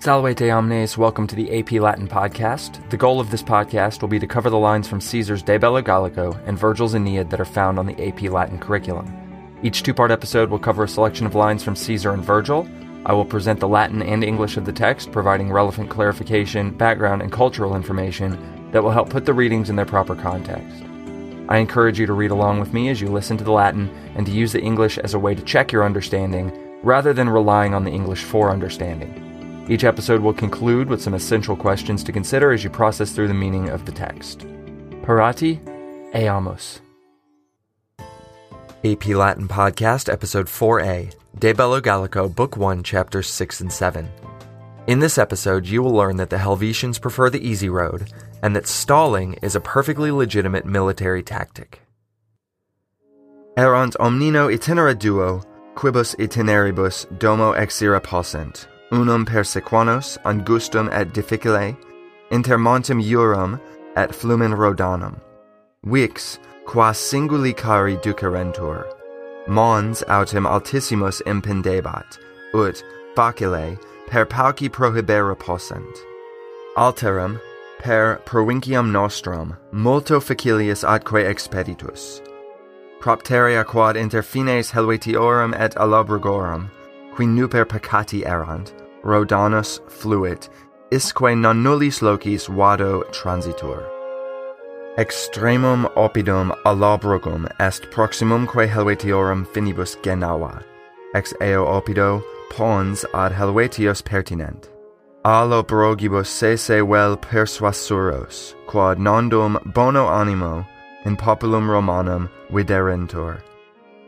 Salvete omnes, welcome to the AP Latin podcast. The goal of this podcast will be to cover the lines from Caesar's De Bello Gallico and Virgil's Aeneid that are found on the AP Latin curriculum. Each two part episode will cover a selection of lines from Caesar and Virgil. I will present the Latin and English of the text, providing relevant clarification, background, and cultural information that will help put the readings in their proper context. I encourage you to read along with me as you listen to the Latin and to use the English as a way to check your understanding rather than relying on the English for understanding. Each episode will conclude with some essential questions to consider as you process through the meaning of the text. Parati eamus. AP Latin Podcast, Episode 4a, De Bello Gallico, Book 1, Chapters 6 and 7. In this episode, you will learn that the Helvetians prefer the easy road, and that stalling is a perfectly legitimate military tactic. Erant omnino itinera duo, quibus itineribus domo exira possent, unum persequanos angustum et difficile, inter montem iurum et flumen Rodanum. Vix, qua singuli cari ducerentur, mons autem altissimus impendebat, ut, facile, per pauci prohibere possent. Alterum, per provinciam nostrum, multo facilius atque expeditus. Propteria quad inter fines Helvetiorum et Alabrugorum, qui nuper peccati erant, Rhodanus fluit, isque non nullis locis vado transitur. Extremum oppidum Allobrogum est proximumque Helvetiorum finibus Genaua, ex eo opido pons ad Helvetios pertinent. Allobrogibus sese vel persuasuros, quad nondum bono animo in populum Romanum viderentur.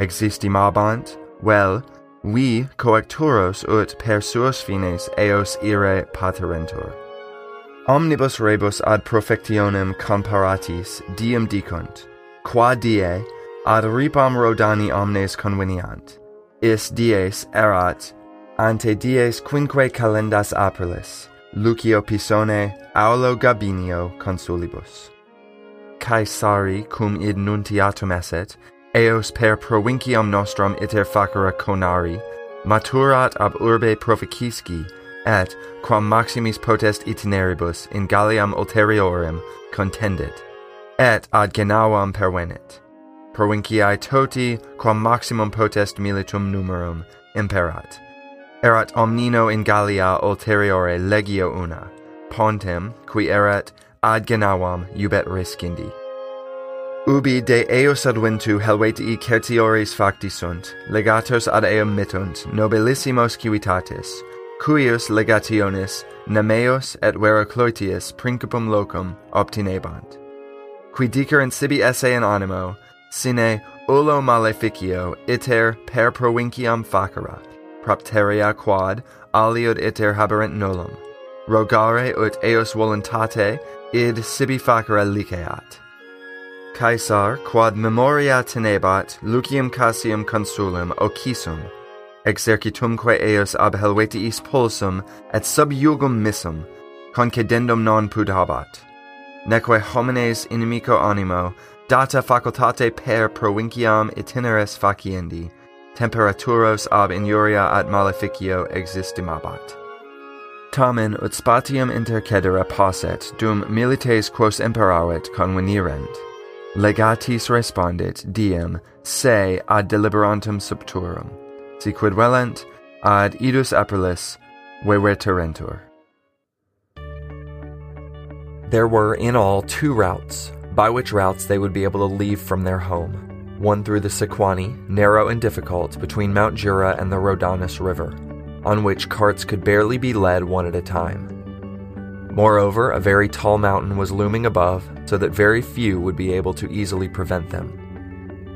Existimabant, vel, vi coacturos ut per suos fines eos ire paterentur. Omnibus rebus ad profectionem comparatis diem dicunt, qua die ad ripam Rodani omnes conveniant, is dies erat ante dies quinque calendas aprilis, Lucio Pisone, Aulo Gabinio consulibus. Caesari cum id nuntiatum esset, eos per provinciam nostram iter facere conari, maturat ab urbe proficisci, et, quam maximis potest itineribus in Galliam ulteriorem, contendit, et ad genauam pervenit. Provinciae toti, quam maximum potest militum numerum, imperat. Erat omnino in Gallia ulteriore legio una, pontem, qui erat ad genauam iubet riscindi. Ubi de eos adventu Helvetii certiores facti sunt, legatos ad eum mittunt, nobilissimos civitatis, cuius legationis, nameos et veraclotius principum locum obtinebant. Qui dicerent sibi esse in animo, sine ulo maleficio iter per provinciam facera, propteria quad aliud iter haberent nolum, rogare ut eos voluntate id sibi facera liceat. Caesar, quod memoria tenebat, Lucium Cassium consulum ocisum, exercitumque eos ab Helvetiis pulsum et sub jugum missum, concedendum non pudabat. Neque homines inimico animo, data facultate per provinciam itineris faciendi, temperaturos ab injuria at maleficio existimabat. Tamen ut spatium intercedera posset, dum milites quos imperavit convenirent, Legatis respondit diem se ad deliberantum subturum, si quid velent ad idus aprilis veveterentur. There were in all two routes, by which routes they would be able to leave from their home. One through the Sequani, narrow and difficult, between Mount Jura and the Rhodanus River, on which carts could barely be led one at a time. Moreover, a very tall mountain was looming above, so that very few would be able to easily prevent them.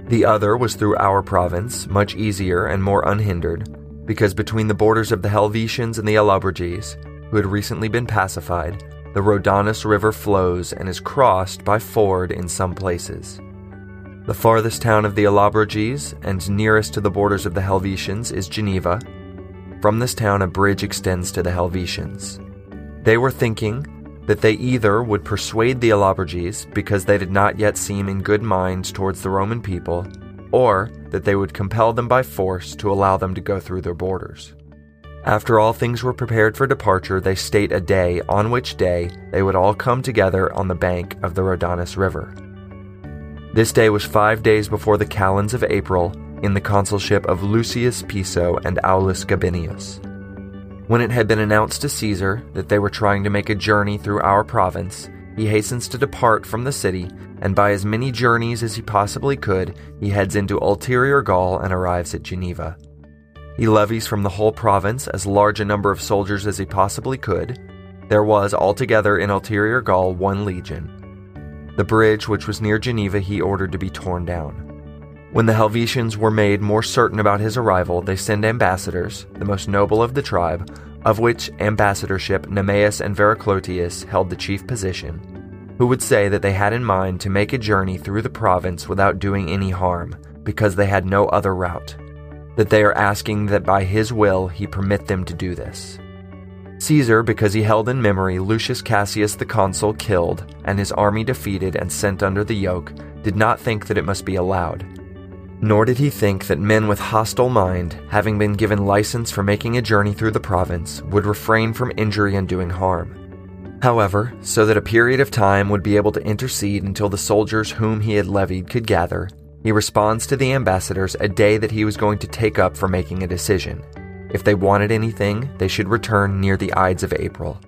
The other was through our province, much easier and more unhindered, because between the borders of the Helvetians and the Allobroges, who had recently been pacified, the Rhodanus River flows and is crossed by ford in some places. The farthest town of the Allobroges and nearest to the borders of the Helvetians is Geneva. From this town, a bridge extends to the Helvetians. They were thinking that they either would persuade the Allobroges because they did not yet seem in good minds towards the Roman people, or that they would compel them by force to allow them to go through their borders. After all things were prepared for departure, they state a day on which day they would all come together on the bank of the Rhodanus River. This day was five days before the calends of April, in the consulship of Lucius Piso and Aulus Gabinius. When it had been announced to Caesar that they were trying to make a journey through our province, he hastens to depart from the city, and by as many journeys as he possibly could, he heads into ulterior Gaul and arrives at Geneva. He levies from the whole province as large a number of soldiers as he possibly could. There was altogether in ulterior Gaul one legion. The bridge, which was near Geneva, he ordered to be torn down. When the Helvetians were made more certain about his arrival, they send ambassadors, the most noble of the tribe, of which ambassadorship Nammeius and Verucloetius held the chief position, who would say that they had in mind to make a journey through the province without doing any harm, because they had no other route, that they are asking that by his will he permit them to do this. Caesar, because he held in memory Lucius Cassius the consul killed and his army defeated and sent under the yoke, did not think that it must be allowed nor did he think that men with hostile mind, having been given license for making a journey through the province, would refrain from injury and doing harm. However, so that a period of time would be able to intercede until the soldiers whom he had levied could gather, he responds to the ambassadors a day that he was going to take up for making a decision. If they wanted anything, they should return near the Ides of April.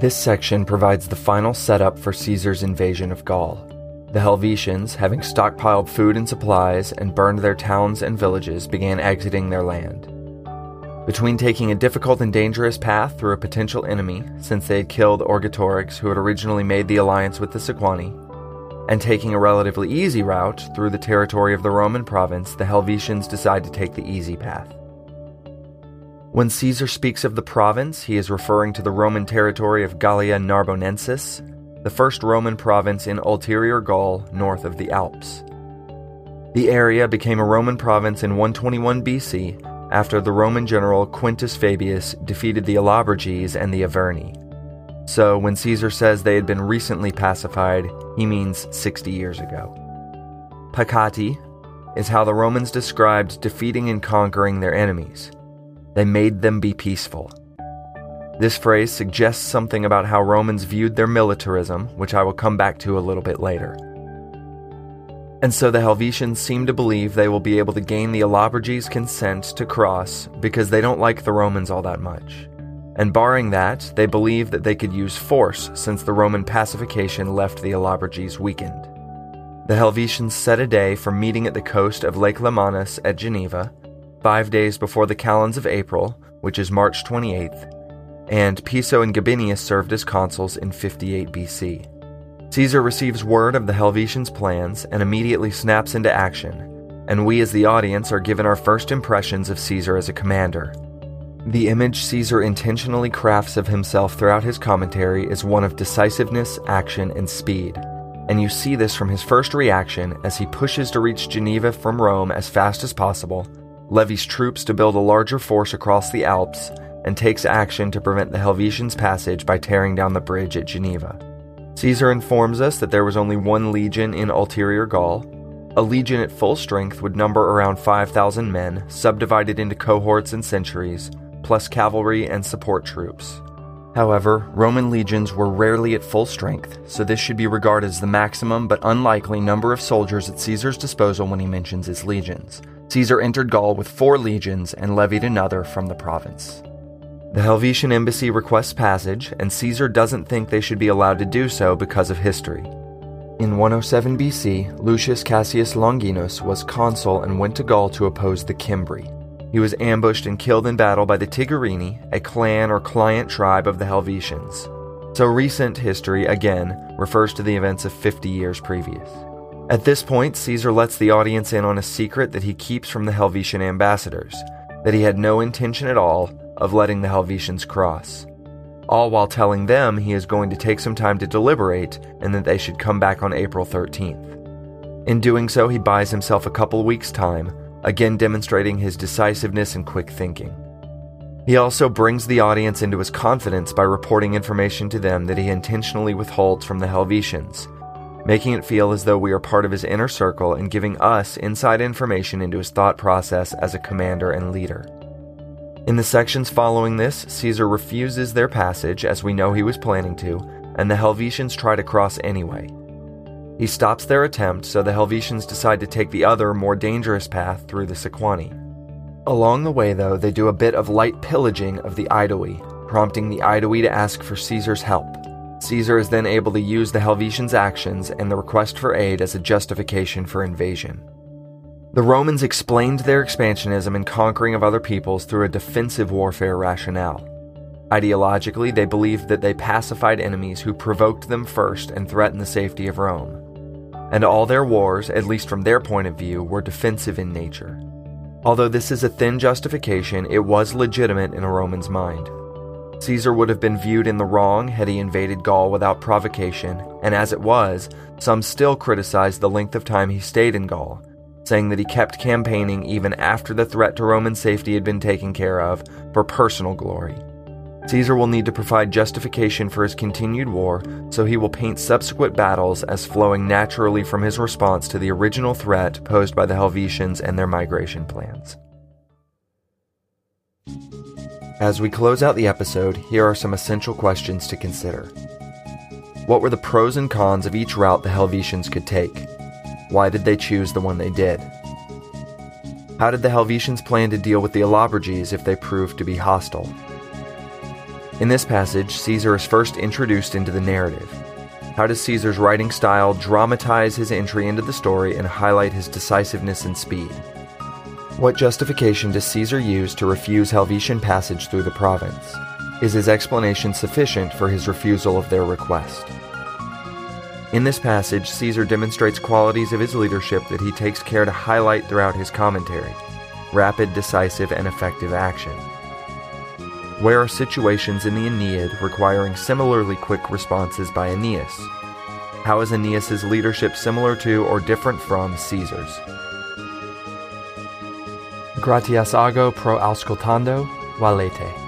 This section provides the final setup for Caesar's invasion of Gaul. The Helvetians, having stockpiled food and supplies and burned their towns and villages, began exiting their land. Between taking a difficult and dangerous path through a potential enemy, since they had killed Orgetorix, who had originally made the alliance with the Sequani, and taking a relatively easy route through the territory of the Roman province, the Helvetians decide to take the easy path. When Caesar speaks of the province, he is referring to the Roman territory of Gallia Narbonensis, the first Roman province in ulterior Gaul north of the Alps. The area became a Roman province in 121 BC after the Roman general Quintus Fabius defeated the Allobroges and the Arverni. So when Caesar says they had been recently pacified, he means 60 years ago. Pacati is how the Romans described defeating and conquering their enemies. They made them be peaceful. This phrase suggests something about how Romans viewed their militarism, which I will come back to a little bit later. And so the Helvetians seem to believe they will be able to gain the Allobroges' consent to cross because they don't like the Romans all that much. And barring that, they believe that they could use force since the Roman pacification left the Allobroges weakened. The Helvetians set a day for meeting at the coast of Lake Lemannus at Geneva, five days before the calends of April, which is March 28th, and Piso and Gabinius served as consuls in 58 BC. Caesar receives word of the Helvetians' plans and immediately snaps into action, and we as the audience are given our first impressions of Caesar as a commander. The image Caesar intentionally crafts of himself throughout his commentary is one of decisiveness, action, and speed. And you see this from his first reaction as he pushes to reach Geneva from Rome as fast as possible, levies troops to build a larger force across the Alps, and takes action to prevent the Helvetians' passage by tearing down the bridge at Geneva. Caesar informs us that there was only one legion in ulterior Gaul. A legion at full strength would number around 5,000 men, subdivided into cohorts and centuries, plus cavalry and support troops. However, Roman legions were rarely at full strength, so this should be regarded as the maximum but unlikely number of soldiers at Caesar's disposal when he mentions his legions. Caesar entered Gaul with four legions and levied another from the province. The Helvetian embassy requests passage, and Caesar doesn't think they should be allowed to do so because of history. In 107 BC, Lucius Cassius Longinus was consul and went to Gaul to oppose the Cimbri. He was ambushed and killed in battle by the Tigurini, a clan or client tribe of the Helvetians. So recent history, again, refers to the events of 50 years previous. At this point, Caesar lets the audience in on a secret that he keeps from the Helvetian ambassadors that he had no intention at all of letting the Helvetians cross, all while telling them he is going to take some time to deliberate and that they should come back on April 13th. In doing so, he buys himself a couple weeks' time, again demonstrating his decisiveness and quick thinking. He also brings the audience into his confidence by reporting information to them that he intentionally withholds from the Helvetians, making it feel as though we are part of his inner circle and giving us inside information into his thought process as a commander and leader. In the sections following this, Caesar refuses their passage, as we know he was planning to, and the Helvetians try to cross anyway. He stops their attempt, so the Helvetians decide to take the other, more dangerous path through the Sequani. Along the way, though, they do a bit of light pillaging of the Aedui, prompting the Aedui to ask for Caesar's help. Caesar is then able to use the Helvetians' actions and the request for aid as a justification for invasion. The Romans explained their expansionism and conquering of other peoples through a defensive warfare rationale. Ideologically, they believed that they pacified enemies who provoked them first and threatened the safety of Rome. And all their wars, at least from their point of view, were defensive in nature. Although this is a thin justification, it was legitimate in a Roman's mind. Caesar would have been viewed in the wrong had he invaded Gaul without provocation, and as it was, some still criticized the length of time he stayed in Gaul, saying that he kept campaigning even after the threat to Roman safety had been taken care of for personal glory. Caesar will need to provide justification for his continued war, so he will paint subsequent battles as flowing naturally from his response to the original threat posed by the Helvetians and their migration plans. As we close out the episode, here are some essential questions to consider. What were the pros and cons of each route the Helvetians could take? Why did they choose the one they did? How did the Helvetians plan to deal with the Allobroges if they proved to be hostile? In this passage, Caesar is first introduced into the narrative. How does Caesar's writing style dramatize his entry into the story and highlight his decisiveness and speed? What justification does Caesar use to refuse Helvetian passage through the province? Is his explanation sufficient for his refusal of their request? In this passage, Caesar demonstrates qualities of his leadership that he takes care to highlight throughout his commentary rapid, decisive, and effective action. Where are situations in the Aeneid requiring similarly quick responses by Aeneas? How is Aeneas's leadership similar to or different from Caesar's? Gratias ago pro auscultando, valete.